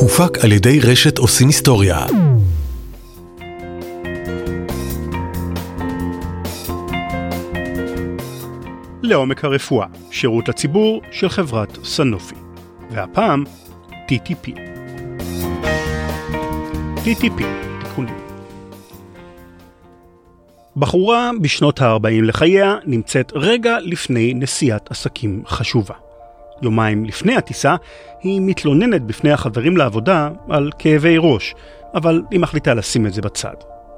הופק על ידי רשת עושים היסטוריה. לעומק הרפואה, שירות לציבור של חברת סנופי. והפעם, TTP. TTP, תיקונים. בחורה בשנות ה-40 לחייה נמצאת רגע לפני נסיעת עסקים חשובה. יומיים לפני הטיסה, היא מתלוננת בפני החברים לעבודה על כאבי ראש, אבל היא מחליטה לשים את זה בצד.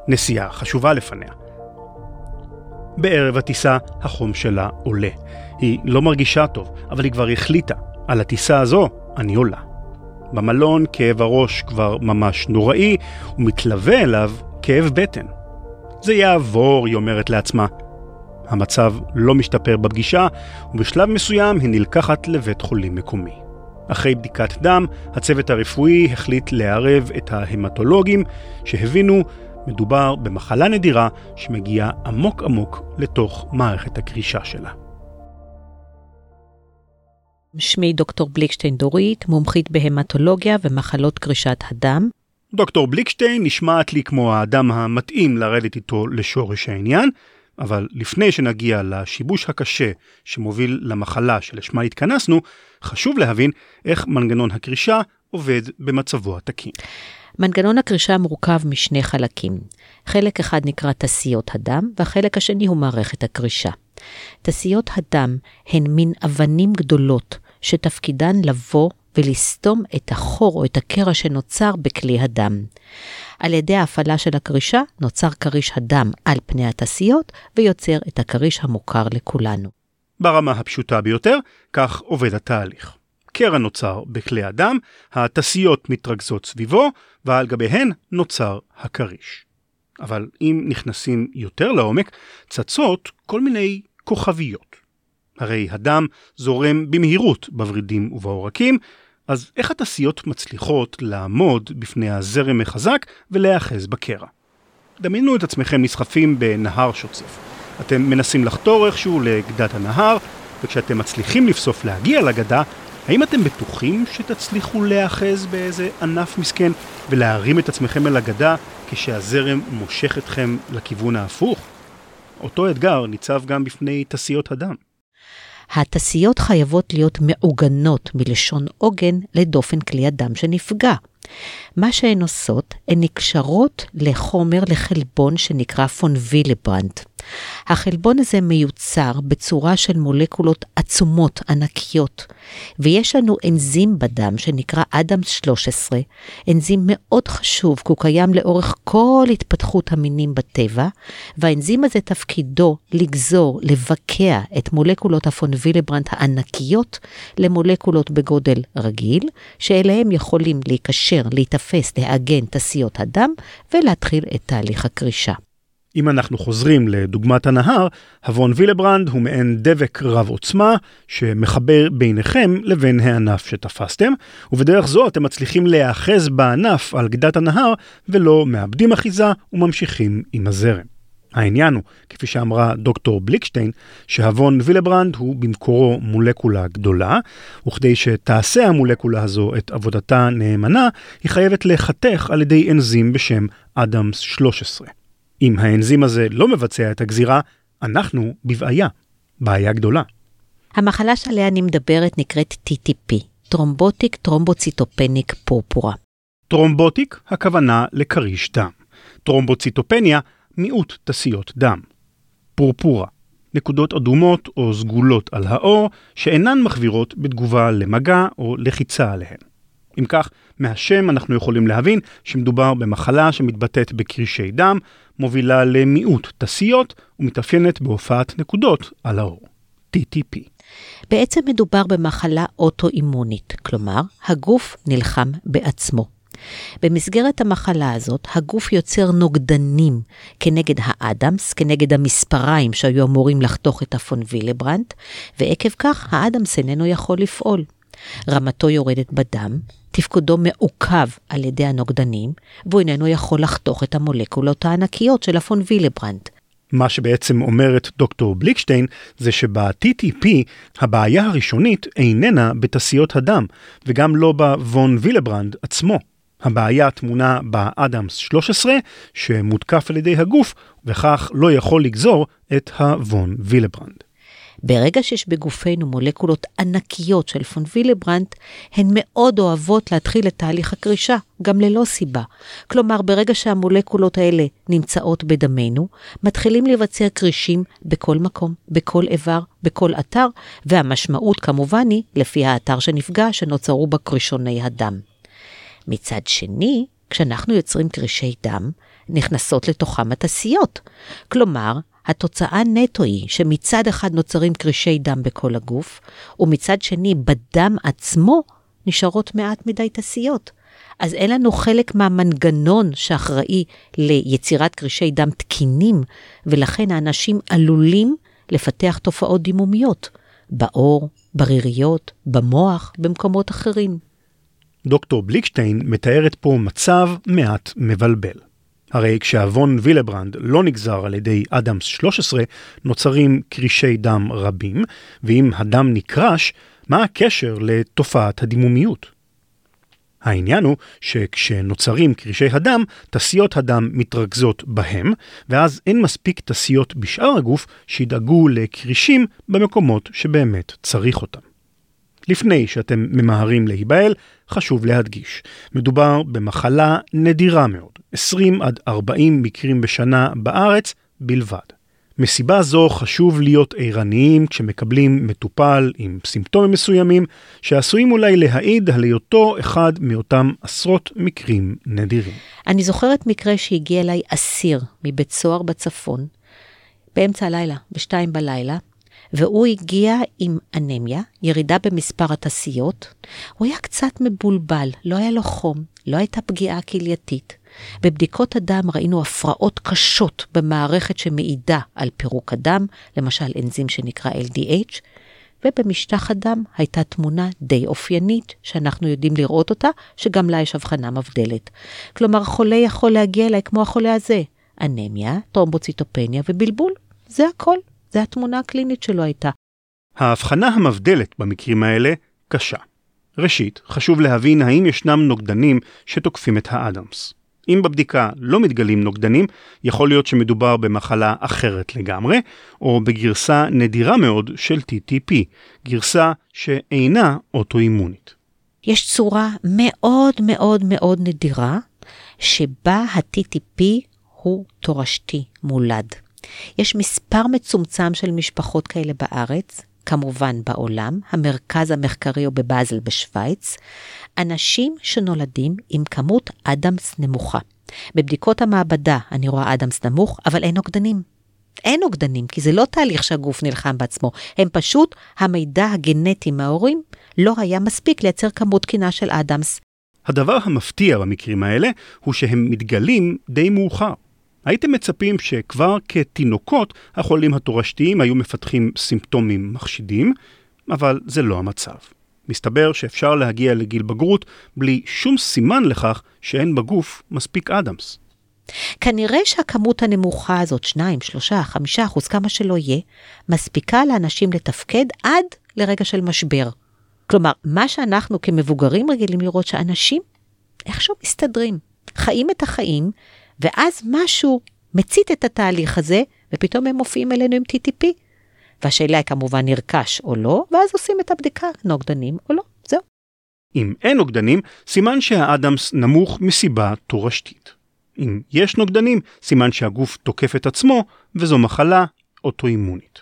נסיעה חשובה לפניה. בערב הטיסה החום שלה עולה. היא לא מרגישה טוב, אבל היא כבר החליטה, על הטיסה הזו אני עולה. במלון כאב הראש כבר ממש נוראי, ומתלווה אליו כאב בטן. זה יעבור, היא אומרת לעצמה. המצב לא משתפר בפגישה, ובשלב מסוים היא נלקחת לבית חולים מקומי. אחרי בדיקת דם, הצוות הרפואי החליט לערב את ההמטולוגים, שהבינו מדובר במחלה נדירה שמגיעה עמוק עמוק לתוך מערכת הקרישה שלה. שמי דוקטור בליקשטיין דורית, מומחית בהמטולוגיה ומחלות קרישת הדם. דוקטור בליקשטיין נשמעת לי כמו האדם המתאים לרדת איתו לשורש העניין, אבל לפני שנגיע לשיבוש הקשה שמוביל למחלה שלשמה התכנסנו, חשוב להבין איך מנגנון הקרישה עובד במצבו התקין. מנגנון הקרישה מורכב משני חלקים. חלק אחד נקרא תסיות הדם, והחלק השני הוא מערכת הקרישה. תסיות הדם הן מין אבנים גדולות שתפקידן לבוא ולסתום את החור או את הקרע שנוצר בכלי הדם. על ידי ההפעלה של הקרישה נוצר כריש הדם על פני התסיות ויוצר את הכריש המוכר לכולנו. ברמה הפשוטה ביותר, כך עובד התהליך. קרע נוצר בכלי הדם, התסיות מתרכזות סביבו, ועל גביהן נוצר הכריש. אבל אם נכנסים יותר לעומק, צצות כל מיני כוכביות. הרי הדם זורם במהירות בוורידים ובעורקים, אז איך התסיות מצליחות לעמוד בפני הזרם החזק ולהיאחז בקרע? דמיינו את עצמכם נסחפים בנהר שוצף. אתם מנסים לחתור איכשהו לגדת הנהר, וכשאתם מצליחים לבסוף להגיע לגדה, האם אתם בטוחים שתצליחו להיאחז באיזה ענף מסכן ולהרים את עצמכם אל הגדה כשהזרם מושך אתכם לכיוון ההפוך? אותו אתגר ניצב גם בפני תסיות הדם. התסיות חייבות להיות מעוגנות מלשון עוגן לדופן כלי הדם שנפגע. מה שהן עושות, הן נקשרות לחומר, לחלבון שנקרא פון. החלבון הזה מיוצר בצורה של מולקולות עצומות, ענקיות, ויש לנו אנזים בדם שנקרא אדמס 13, אנזים מאוד חשוב, כי הוא קיים לאורך כל התפתחות המינים בטבע, והאנזים הזה תפקידו לגזור, לבקע את מולקולות הוון וילברנד הענקיות למולקולות בגודל רגיל, שאליהם יכולים להיקשר, להיתפס, לעגון טסיות הדם ולהתחיל את תהליך הקרישה. אם אנחנו חוזרים לדוגמת הנהר, הוון וילברנד הוא מעין דבק רב עוצמה שמחבר ביניכם לבין הענף שתפסתם, ובדרך זו אתם מצליחים להיאחז בענף על גדת הנהר ולא מאבדים אחיזה וממשיכים עם הזרם. העניין הוא, כפי שאמרה דוקטור בליקשטיין, שהוון וילברנד הוא במקורו מולקולה גדולה, וכדי שתעשה המולקולה הזו את עבודתה נאמנה, היא חייבת להיחתך על ידי אנזים בשם אדמס 13. אם האנזים הזה לא מבצע את הגזירה, אנחנו בבעיה, בעיה גדולה. המחלה שעליה אני מדברת נקראת TTP, Thrombotic Thrombocytopenic Purpura. Thrombotic, הכוונה לקריש דם. טרומבוציטופניה, מיעוט טסיות דם. פורפורה, נקודות אדומות או סגולות על העור, שאינן מחווירות בתגובה למגע או לחיצה עליהן. אם כך, מהשם אנחנו יכולים להבין שמדובר במחלה שמתבטאת בקרישי דם, מובילה למיעוט טסיות ומתאפיינת בהופעת נקודות על העור. TTP. בעצם מדובר במחלה אוטואימונית, כלומר, הגוף נלחם בעצמו. במסגרת המחלה הזאת, הגוף יוצר נוגדנים כנגד ה ADAMTS, כנגד המספריים שהיו אמורים לחתוך את הפון וילברנד, ועקב כך ה ADAMTS איננו יכול לפעול. רמתו יורדת בדם, תפקודו מעוכב על ידי הנוגדנים, והוא איננו יכול לחתוך את המולקולות הענקיות של הפון וילברנד. מה שבעצם אומרת דוקטור בליקשטיין זה שב-TTP הבעיה הראשונית איננה בטסיות הדם וגם לא בוון וילברנד עצמו. הבעיה טמונה ב ADAMTS 13 שמותקף על ידי הגוף וכך לא יכול לגזור את הוון וילברנד. ברגע שיש בגופנו מולקולות ענקיות של פון וילברנד, הן מאוד אוהבות להתחיל את תהליך הקרישה, גם ללא סיבה. כלומר, ברגע שהמולקולות האלה נמצאות בדמנו, מתחילים לבצע קרישים בכל מקום, בכל איבר, בכל אתר, והמשמעות כמובן היא לפי האתר שנפגע, שנוצרו בקרישוני הדם. מצד שני, כשאנחנו יוצרים קרישי דם, נכנסות לתוכם התעשיות. כלומר, התוצאה נטו היא שמצד אחד נוצרים קרישי דם בכל הגוף, ומצד שני בדם עצמו נשארות מעט מדי תסיות. אז אין לנו חלק מהמנגנון שאחראי ליצירת קרישי דם תקינים, ולכן האנשים עלולים לפתח תופעות דימומיות, בעור, בריריות, במוח, במקומות אחרים. דוקטור בליקשטיין מתארת פה מצב מעט מבלבל. הרי כשאבון וילברנד לא נגזר על ידי אדמס 13, נוצרים קרישי דם רבים, ואם הדם נקרש, מה הקשר לתופעת הדימומיות? העניין הוא שכשנוצרים קרישי הדם, תסיות הדם מתרכזות בהם, ואז אין מספיק תסיות בשאר הגוף שידאגו לקרישים במקומות שבאמת צריך אותם. לפני שאתם ממהרים להיבהל, חשוב להדגיש, מדובר במחלה נדירה מאוד, 20 עד 40 מקרים בשנה בארץ בלבד. מסיבה זו חשוב להיות ערניים כשמקבלים מטופל עם סימפטומים מסוימים, שעשויים אולי להעיד על היותו אחד מאותם עשרות מקרים נדירים. אני זוכרת מקרה שהגיע אליי אסיר מבית סוהר בצפון, באמצע הלילה, בשתיים בלילה, והוא הגיע עם אנמיה, ירידה במספר התסיות. הוא היה קצת מבולבל, לא היה לו חום, לא הייתה פגיעה כלייתית. בבדיקות הדם ראינו הפרעות קשות במערכת שמעידה על פירוק הדם, למשל אנזים שנקרא LDH, ובמשטח הדם הייתה תמונה די אופיינית, שאנחנו יודעים לראות אותה, שגם לה יש הבחנה מבדלת. כלומר, חולה יכול להגיע אליי כמו החולה הזה, אנמיה, טרומבוציטופניה ובלבול, זה הכל. זה התמונה הקלינית שלו הייתה. ההבחנה המבדלת במקרים האלה קשה. ראשית, חשוב להבין האם ישנם נוגדנים שתוקפים את האדמס. אם בבדיקה לא מתגלים נוגדנים, יכול להיות שמדובר במחלה אחרת לגמרי, או בגרסה נדירה מאוד של TTP, גרסה שאינה אוטואימונית. יש צורה מאוד מאוד מאוד נדירה, שבה ה-TTP הוא תורשתי מולד. יש מספר מצומצם של משפחות כאלה בארץ, כמובן בעולם, המרכז המחקרי הוא בבאזל בשוויץ, אנשים שנולדים עם כמות אדמס נמוכה. בבדיקות המעבדה אני רואה אדמס נמוך, אבל אין נוגדנים. אין נוגדנים, כי זה לא תהליך שהגוף נלחם בעצמו, הם פשוט, המידע הגנטי מההורים לא היה מספיק לייצר כמות תקינה של אדמס. הדבר המפתיע במקרים האלה הוא שהם מתגלים די מאוחר. הייתם מצפים שכבר כתינוקות החולים התורשתיים היו מפתחים סימפטומים מחשידים, אבל זה לא המצב. מסתבר שאפשר להגיע לגיל בגרות בלי שום סימן לכך שאין בגוף מספיק אדמס. כנראה שהכמות הנמוכה הזאת, 2, 3, 5 אחוז, כמה שלא יהיה, מספיקה לאנשים לתפקד עד לרגע של משבר. כלומר, מה שאנחנו כמבוגרים רגילים לראות שאנשים איכשהו מסתדרים, חיים את החיים, ואז משהו מצית את התהליך הזה, ופתאום הם מופיעים אלינו עם TTP. והשאלה היא כמובן נרכש או לא, ואז עושים את הבדיקה, נוגדנים או לא, זהו. אם אין נוגדנים, סימן שהאדמס נמוך מסיבה תורשתית. אם יש נוגדנים, סימן שהגוף תוקף את עצמו, וזו מחלה אוטואימונית.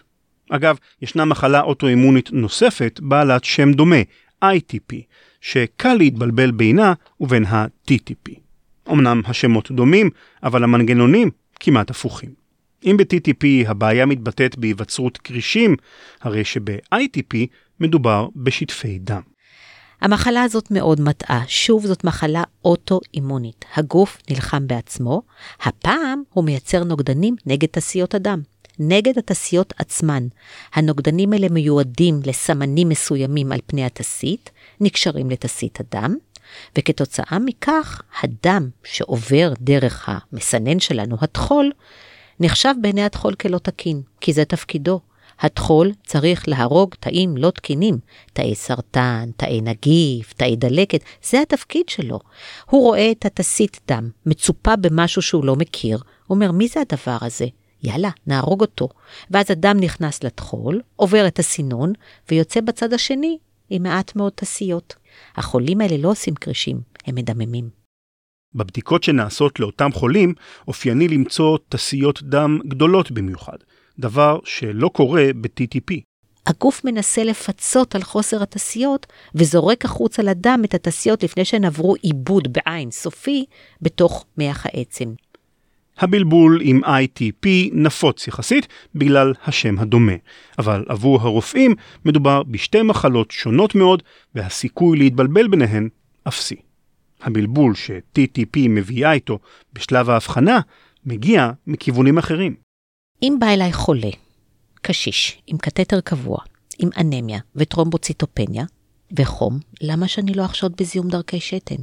אגב, ישנה מחלה אוטואימונית נוספת בעלת שם דומה, ITP, שקל להתבלבל בינה ובין ה-TTP. אמנם השמות דומים, אבל המנגנונים כמעט הפוכים. אם ב-TTP הבעיה מתבטאת בהיווצרות כרישים, הרי שב-ITP מדובר בשטפי דם. המחלה הזאת מאוד מטעה. שוב, זאת מחלה אוטואימונית. הגוף נלחם בעצמו, הפעם הוא מייצר נוגדנים נגד תסיות הדם. נגד התסיות עצמן. הנוגדנים האלה מיועדים לסמנים מסוימים על פני התסית, נקשרים לתסית הדם, וכתוצאה מכך, הדם שעובר דרך המסנן שלנו, הטחול, נחשב בעיני הטחול כלא תקין, כי זה תפקידו. הטחול צריך להרוג תאים לא תקינים, תאי סרטן, תאי נגיף, תאי דלקת, זה התפקיד שלו. הוא רואה את התסית דם, מצופה במשהו שהוא לא מכיר, אומר, מי זה הדבר הזה? יאללה, נהרוג אותו. ואז הדם נכנס לטחול, עובר את הסינון, ויוצא בצד השני עם מעט מאוד תסיות. החולים האלה לא עושים קרישים, הם מדממים. בבדיקות שנעשות לאותם חולים, אופייני למצוא תסיות דם גדולות במיוחד, דבר שלא קורה ב-TTP. הגוף מנסה לפצות על חוסר התסיות, וזורק החוצה לדם את התסיות לפני שהן עברו עיבוד בעין סופי בתוך מח העצם. הבלבול עם ITP נפוץ יחסית בגלל השם הדומה, אבל עבור הרופאים מדובר בשתי מחלות שונות מאוד והסיכוי להתבלבל ביניהן אפסי. הבלבול ש-TTP מביאה איתו בשלב ההבחנה מגיע מכיוונים אחרים. אם בא אליי חולה, קשיש, עם קתטר קבוע, עם אנמיה וטרומבוציטופניה וחום, למה שאני לא אחשוד בזיהום דרכי שתן?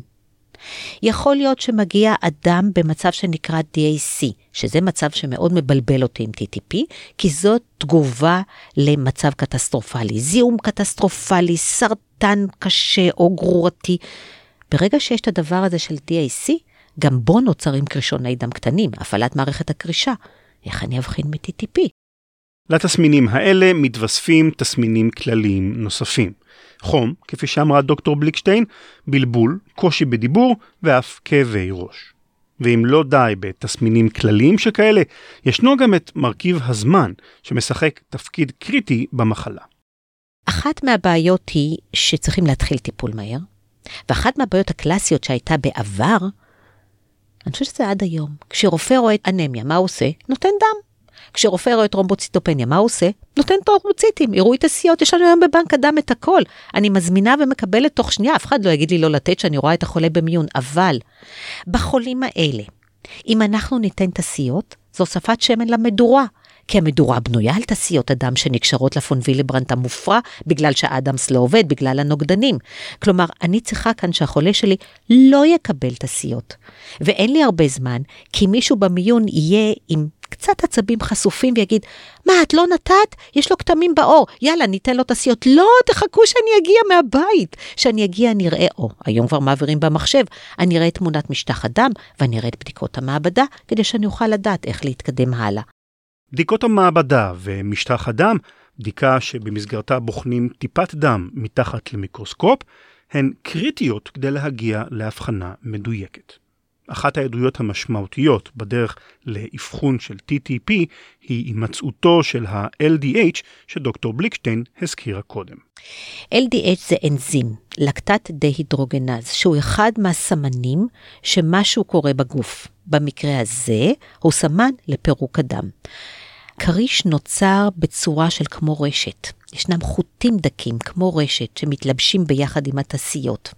יכול להיות שמגיע אדם במצב שנקרא DAC, שזה מצב שמאוד מבלבל אותי עם TTP, כי זאת תגובה למצב קטסטרופלי, זיהום קטסטרופלי, סרטן קשה או גרורתי. ברגע שיש את הדבר הזה של DAC, גם בו נוצרים קרישוני דם קטנים, הפעלת מערכת הקרישה. איך אני אבחין מ-TTP? לתסמינים האלה מתווספים תסמינים כלליים נוספים. חום, כפי שאמרה דוקטור בליקשטיין, בלבול, קושי בדיבור ואף כאבי ראש. ואם לא די בתסמינים כלליים שכאלה, ישנו גם את מרכיב הזמן, שמשחק תפקיד קריטי במחלה. אחת מהבעיות היא שצריכים להתחיל טיפול מהר, ואחת מהבעיות הקלאסיות שהייתה בעבר, אני חושבת שזה עד היום. כשרופא רואה אנמיה, מה הוא עושה? נותן דם. כשרופא רואה טרומבוציטופניה, מה הוא עושה? נותן טרומבוציטים, עירוי תסיות, יש לנו היום בבנק הדם את הכל. אני מזמינה ומקבלת תוך שנייה, אף אחד לא יגיד לי לא לתת שאני רואה את החולה במיון, אבל בחולים האלה, אם אנחנו ניתן תסיות, זו הוספת שמן למדורה. כי המדורה בנויה על תסיות הדם שנקשרות לפון וילברנט המופרע, בגלל שהאדמס לא עובד, בגלל הנוגדנים. כלומר, אני צריכה כאן שהחולה שלי לא יקבל תסיות. ואין לי הרבה זמן, כי מישהו במיון יהיה עם קצת עצבים חשופים ויגיד, מה, את לא נתת? יש לו כתמים בעור, יאללה, ניתן לו תסיות. לא, תחכו שאני אגיע מהבית. שאני אגיע, נראה, או, היום כבר מעבירים במחשב, אני אראה את תמונת משטח הדם, ואני אראה את בדיקות המעבדה, כדי שאני אוכל לדעת איך להתקדם הלאה. בדיקות המעבדה ומשטח הדם, בדיקה שבמסגרתה בוחנים טיפת דם מתחת למיקרוסקופ, הן קריטיות כדי להגיע להבחנה מדויקת. אחת העדויות המשמעותיות בדרך לאבחון של TTP היא הימצאותו של ה-LDH שדוקטור בליקשטיין הזכירה קודם. LDH זה אנזים, לקטט דהידרוגנז, שהוא אחד מהסמנים שמשהו קורה בגוף. במקרה הזה הוא סמן לפירוק הדם. כריש נוצר בצורה של כמו רשת. ישנם חוטים דקים כמו רשת שמתלבשים ביחד עם התסיות.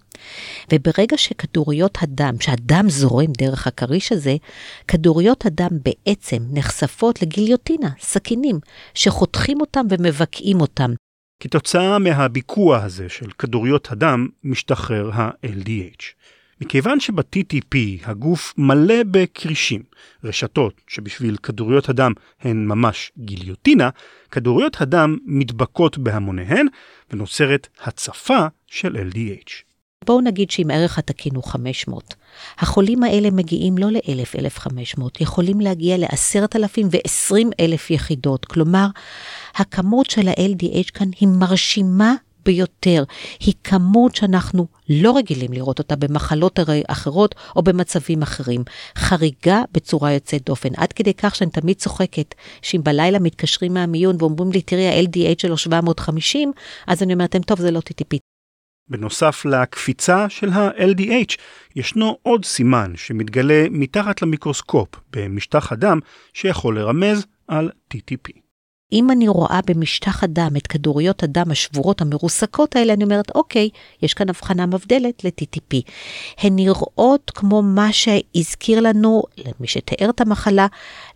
וברגע שכדוריות הדם, שהדם זורם דרך הכריש הזה, כדוריות הדם בעצם נחשפות לגיליוטינה, סכינים, שחותכים אותם ומבקעים אותם. כתוצאה מהביקוע הזה של כדוריות הדם, משתחרר ה-LDH. מכיוון שב-TTP הגוף מלא בקרישים, רשתות שבשביל כדוריות הדם הן ממש גיליוטינה, כדוריות הדם מתבקעות בהמוניהן ונוצרת הצפה של LDH. בואו נגיד שאם ערך התקין הוא 500, החולים האלה מגיעים לא ל-1,000-1,500, יכולים להגיע ל-10,000 ו-20,000 יחידות. כלומר, הכמות של ה-LDH כאן היא מרשימה ביותר. היא כמות שאנחנו לא רגילים לראות אותה במחלות אחרות או במצבים אחרים. חריגה בצורה יוצאת דופן, עד כדי כך שאני תמיד צוחקת, שאם בלילה מתקשרים מהמיון ואומרים לי, תראי, ה-LDH שלו 750, אז אני אומרת, טוב, זה לא TTP. בנוסף לקפיצה של ה-LDH, ישנו עוד סימן שמתגלה מתחת למיקרוסקופ במשטח הדם שיכול לרמז על TTP. אם אני רואה במשטח הדם את כדוריות הדם השבורות המרוסקות האלה, אני אומרת, אוקיי, יש כאן הבחנה מבדלת ל-TTP. הן נראות כמו מה שהזכיר לנו, למי שתיאר את המחלה,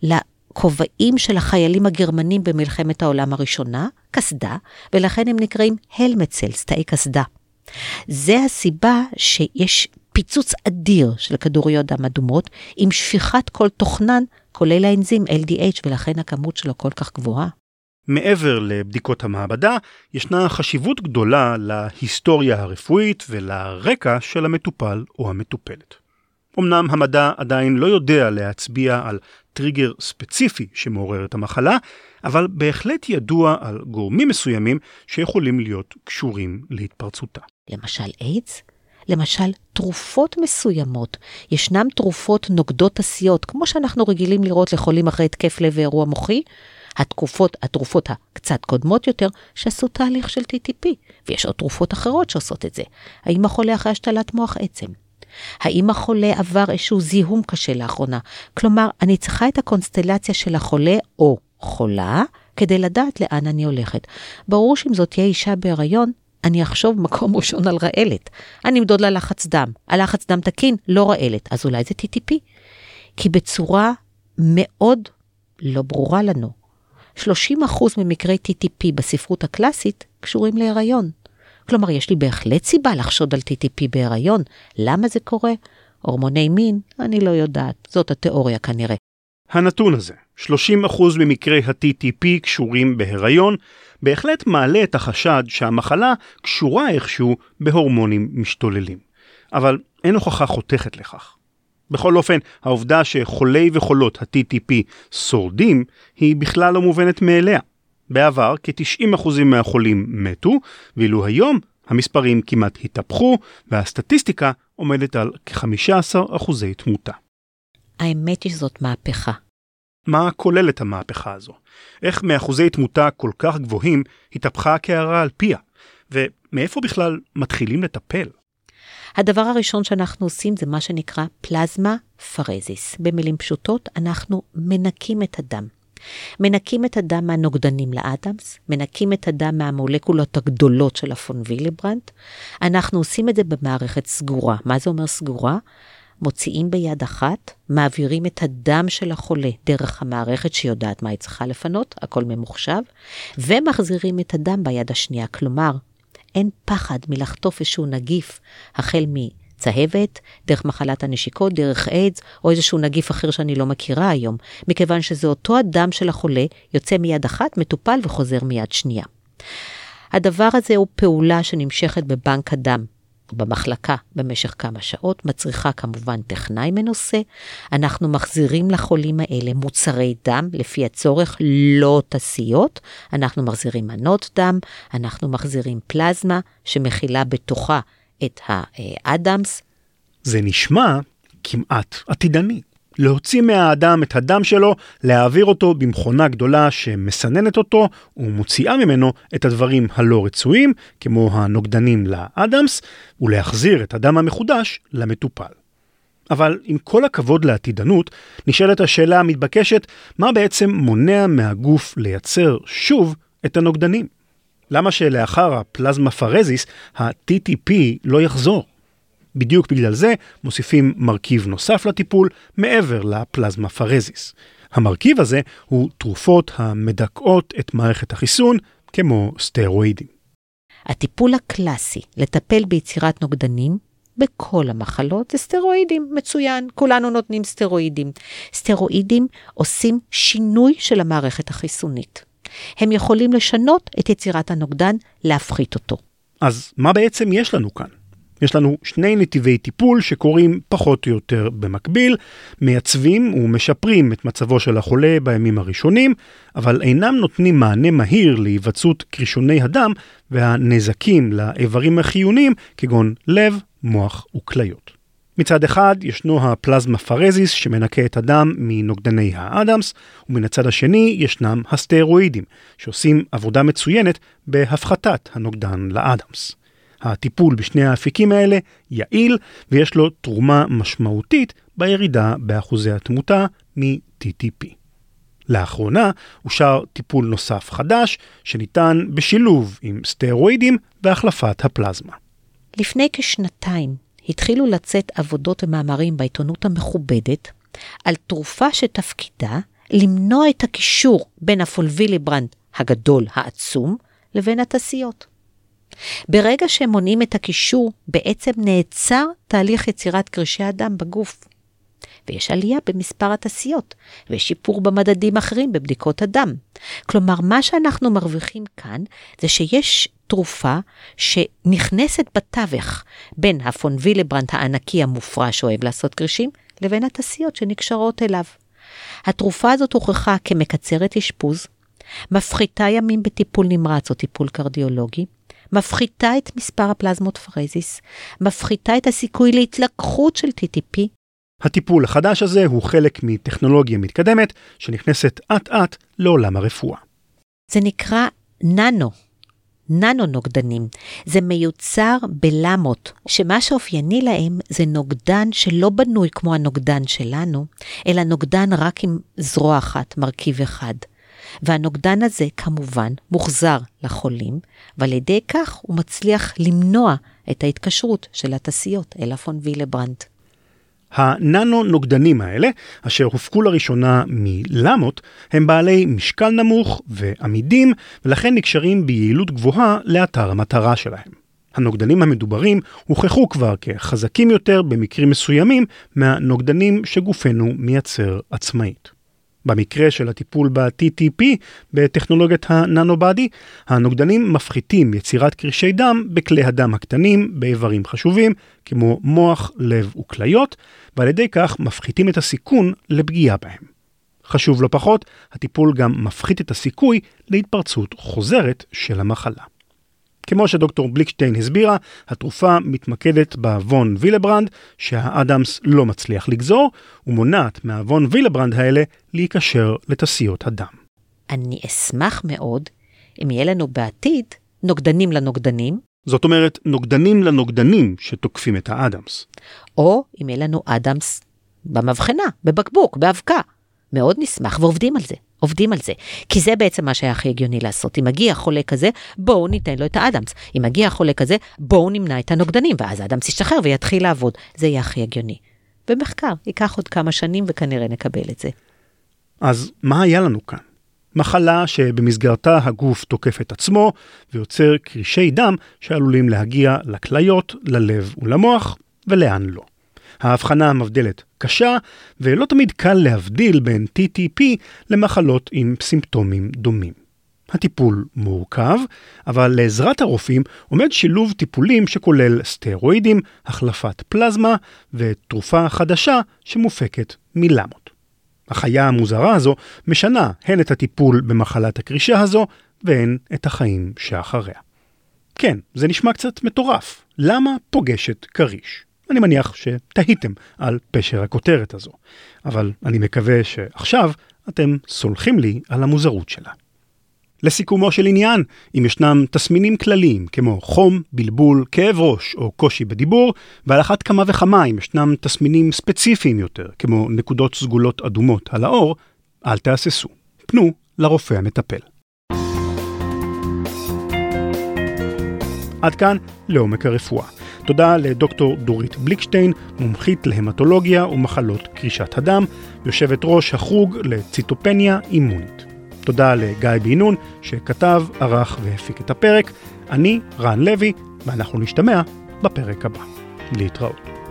לכובעים של החיילים הגרמנים במלחמת העולם הראשונה, קסדה, ולכן הם נקראים הלמצלס, תאי קסדה. זה הסיבה שיש פיצוץ אדיר של כדוריות דם אדומות, עם שפיכת כל תוכנן כולל האנזים LDH, ולכן הכמות שלו כל כך גבוהה. מעבר לבדיקות המעבדה, ישנה חשיבות גדולה להיסטוריה הרפואית ולרקע של המטופל או המטופלת. אמנם המדע עדיין לא יודע להצביע על טריגר ספציפי שמעורר את המחלה, אבל בהחלט ידוע על גורמים מסוימים שיכולים להיות קשורים להתפרצותה. למשל איידס? למשל, תרופות מסוימות. ישנם תרופות נוגדות עשיות, כמו שאנחנו רגילים לראות לחולים אחרי התקף לב ואירוע מוחי. התקופות, התרופות הקצת קודמות יותר, שעשו תהליך של TTP, ויש עוד תרופות אחרות שעושות את זה. האם החולה אחרי השתלת מוח עצם? האם החולה עבר איזשהו זיהום קשה לאחרונה? כלומר, אני צריכה את הקונסטלציה של החולה או חולה, כדי לדעת לאן אני הולכת. ברור שאם זאת תהיה אישה בהיריון, אני אחשוב מקום ראשון על רעלת. אני אמדוד לה לחץ דם. הלחץ דם תקין, לא רעלת. אז אולי זה TTP. כי בצורה מאוד לא ברורה לנו, 30% ממקרי TTP בספרות הקלאסית קשורים להיריון. כלומר, יש לי בהחלט סיבה לחשוד על TTP בהיריון. למה זה קורה? הורמוני מין? אני לא יודעת. זאת התיאוריה כנראה. הנתון הזה, 30% ממקרי ה-TTP קשורים בהיריון, בהחלט מעלה את החשד שהמחלה קשורה איכשהו בהורמונים משתוללים. אבל אין הוכחה חותכת לכך. בכל אופן, העובדה שחולי וחולות ה-TTP שורדים היא בכלל לא מובנת מאליה. בעבר כ-90% מהחולים מתו, ואילו היום המספרים כמעט התהפכו, והסטטיסטיקה עומדת על כ-15% תמותה. האמת היא שזאת מהפכה. מה כוללת המהפכה הזו? איך מאחוזי תמותה כל כך גבוהים התהפכה הקערה על פיה? ומאיפה בכלל מתחילים לטפל? הדבר הראשון שאנחנו עושים זה מה שנקרא פלזמה פרזיס. במילים פשוטות, אנחנו מנקים את הדם. מנקים את הדם מהנוגדנים לאדמס, מנקים את הדם מהמולקולות הגדולות של הפון וילברנט. אנחנו עושים את זה במערכת סגורה. מה זה אומר סגורה? מוציאים ביד אחת, מעבירים את הדם של החולה דרך המערכת שיודעת מה היא צריכה לפנות, הכל ממוחשב, ומחזירים את הדם ביד השנייה. כלומר, אין פחד מלחטוף איזשהו נגיף, החל מצהבת, דרך מחלת הנשיקות, דרך איידס, או איזשהו נגיף אחר שאני לא מכירה היום, מכיוון שזה אותו הדם של החולה, יוצא מיד אחת, מטופל וחוזר מיד שנייה. הדבר הזה הוא פעולה שנמשכת בבנק הדם במחלקה במשך כמה שעות, מצריכה כמובן טכנאי מנוסה. אנחנו מחזירים לחולים האלה מוצרי דם לפי הצורך, לא תסיות. אנחנו מחזירים מנות דם, אנחנו מחזירים פלזמה שמכילה בתוכה את האדמס. זה נשמע כמעט עתידני. להוציא מהאדם את הדם שלו, להעביר אותו במכונה גדולה שמסננת אותו ומוציאה ממנו את הדברים הלא רצויים, כמו הנוגדנים לאדמס, ולהחזיר את הדם המחודש למטופל. אבל עם כל הכבוד לעתידנות, נשאלת השאלה המתבקשת, מה בעצם מונע מהגוף לייצר שוב את הנוגדנים? למה שלאחר הפלזמה פרזיס, ה-TTP לא יחזור? בדיוק בגלל זה מוסיפים מרכיב נוסף לטיפול מעבר לפלזמה פרזיס. המרכיב הזה הוא תרופות המדכאות את מערכת החיסון, כמו סטרואידים. הטיפול הקלאסי לטפל ביצירת נוגדנים בכל המחלות זה סטרואידים, מצוין, כולנו נותנים סטרואידים. סטרואידים עושים שינוי של המערכת החיסונית. הם יכולים לשנות את יצירת הנוגדן, להפחית אותו. אז מה בעצם יש לנו כאן? יש לנו שני נתיבי טיפול שקורים פחות או יותר במקביל, מייצבים ומשפרים את מצבו של החולה בימים הראשונים, אבל אינם נותנים מענה מהיר להיווצרות קרישוני הדם והנזקים לאיברים החיוניים כגון לב, מוח וכליות. מצד אחד ישנו הפלזמה פרזיס שמנקה את הדם מנוגדני האדמס, ומן הצד השני ישנם הסטרואידים, שעושים עבודה מצוינת בהפחתת הנוגדן לאדמס. הטיפול בשני האפיקים האלה יעיל ויש לו תרומה משמעותית בירידה באחוזי התמותה מ-TTP. לאחרונה אושר טיפול נוסף חדש שניתן בשילוב עם סטרואידים והחלפת הפלזמה. לפני כשנתיים התחילו לצאת עבודות ומאמרים בעיתונות המכובדת על תרופה שתפקידה למנוע את הקישור בין הפון וילברנד הגדול, העצום, לבין הטסיות. ברגע שהם מונעים את הקישור, בעצם נעצר תהליך יצירת קרישי הדם בגוף. ויש עלייה במספר הטסיות, ויש שיפור במדדים אחרים בבדיקות הדם. כלומר, מה שאנחנו מרוויחים כאן זה שיש תרופה שנכנסת בתווך בין הפון וילברנט הענקי המופרע שאוהב לעשות קרישים, לבין התעשיות שנקשרות אליו. התרופה הזאת הוכחה כמקצרת אשפוז, מפחיתה ימים בטיפול נמרץ או טיפול קרדיולוגי, מפחיתה את מספר הפלזמות פרזיס, מפחיתה את הסיכוי להתלקחות של TTP. הטיפול החדש הזה הוא חלק מטכנולוגיה מתקדמת שנכנסת אט-אט לעולם הרפואה. זה נקרא ננו, ננו נוגדנים. זה מיוצר בלמות, שמה שאופייני להם זה נוגדן שלא בנוי כמו הנוגדן שלנו, אלא נוגדן רק עם זרוע אחת, מרכיב אחד. והנוגדן הזה כמובן מוחזר לחולים, ועל ידי כך הוא מצליח למנוע את ההתקשרות של הטסיות אל הפון וילברנד. הננו נוגדנים האלה, אשר הופקו לראשונה מלמות, הם בעלי משקל נמוך ועמידים, ולכן נקשרים ביעילות גבוהה לאתר המטרה שלהם. הנוגדנים המדוברים הוכחו כבר כחזקים יותר במקרים מסוימים מהנוגדנים שגופנו מייצר עצמאית. במקרה של הטיפול ב-TTP, בטכנולוגיית הננו-בדי, הנוגדנים מפחיתים יצירת קרישי דם בכלי הדם הקטנים באיברים חשובים, כמו מוח, לב וכליות, ועל ידי כך מפחיתים את הסיכון לפגיעה בהם. חשוב לא פחות, הטיפול גם מפחית את הסיכוי להתפרצות חוזרת של המחלה. כמו שדוקטור בליקשטיין הסבירה, התרופה מתמקדת בוון וילברנד, שה ADAMTS לא מצליח לגזור, ומונעת מהוון וילברנד האלה להיקשר לטסיות הדם. אני אשמח מאוד אם יהיה לנו בעתיד נוגדנים לנוגדנים. זאת אומרת, נוגדנים לנוגדנים שתוקפים את האדמס. או אם יהיה לנו אדמס במבחנה, בבקבוק, באבקה. מאוד נשמח ועובדים על זה. עובדים על זה. כי זה בעצם מה שהיה הכי הגיוני לעשות. אם מגיע חולה כזה, בואו ניתן לו את האדמס. אם מגיע חולה כזה, בואו נמנע את הנוגדנים, ואז האדמס ישתחרר ויתחיל לעבוד. זה יהיה הכי הגיוני. במחקר, ייקח עוד כמה שנים וכנראה נקבל את זה. אז מה היה לנו כאן? מחלה שבמסגרתה הגוף תוקף את עצמו ויוצר קרישי דם שעלולים להגיע לכליות, ללב ולמוח, ולאן לא. ההבחנה המבדלת קשה, ולא תמיד קל להבדיל בין TTP למחלות עם סימפטומים דומים. הטיפול מורכב, אבל לעזרת הרופאים עומד שילוב טיפולים שכולל סטרואידים, החלפת פלזמה ותרופה חדשה שמופקת מלמות. החיה המוזרה הזו משנה הן את הטיפול במחלת הקרישה הזו והן את החיים שאחריה. כן, זה נשמע קצת מטורף. למה פוגשת כריש? אני מניח שתהיתם על פשר הכותרת הזו, אבל אני מקווה שעכשיו אתם סולחים לי על המוזרות שלה. לסיכומו של עניין, אם ישנם תסמינים כלליים כמו חום, בלבול, כאב ראש או קושי בדיבור, ועל אחת כמה וכמה אם ישנם תסמינים ספציפיים יותר, כמו נקודות סגולות אדומות על האור, אל תהססו. פנו לרופא המטפל. עד כאן לעומק הרפואה. תודה לדוקטור דורית בליקשטיין, מומחית להמטולוגיה ומחלות קרישת הדם, יושבת ראש החוג לציטופניה אימונית. תודה לגיא בן נון שכתב, ערך והפיק את הפרק. אני רן לוי, ואנחנו נשתמע בפרק הבא. להתראות.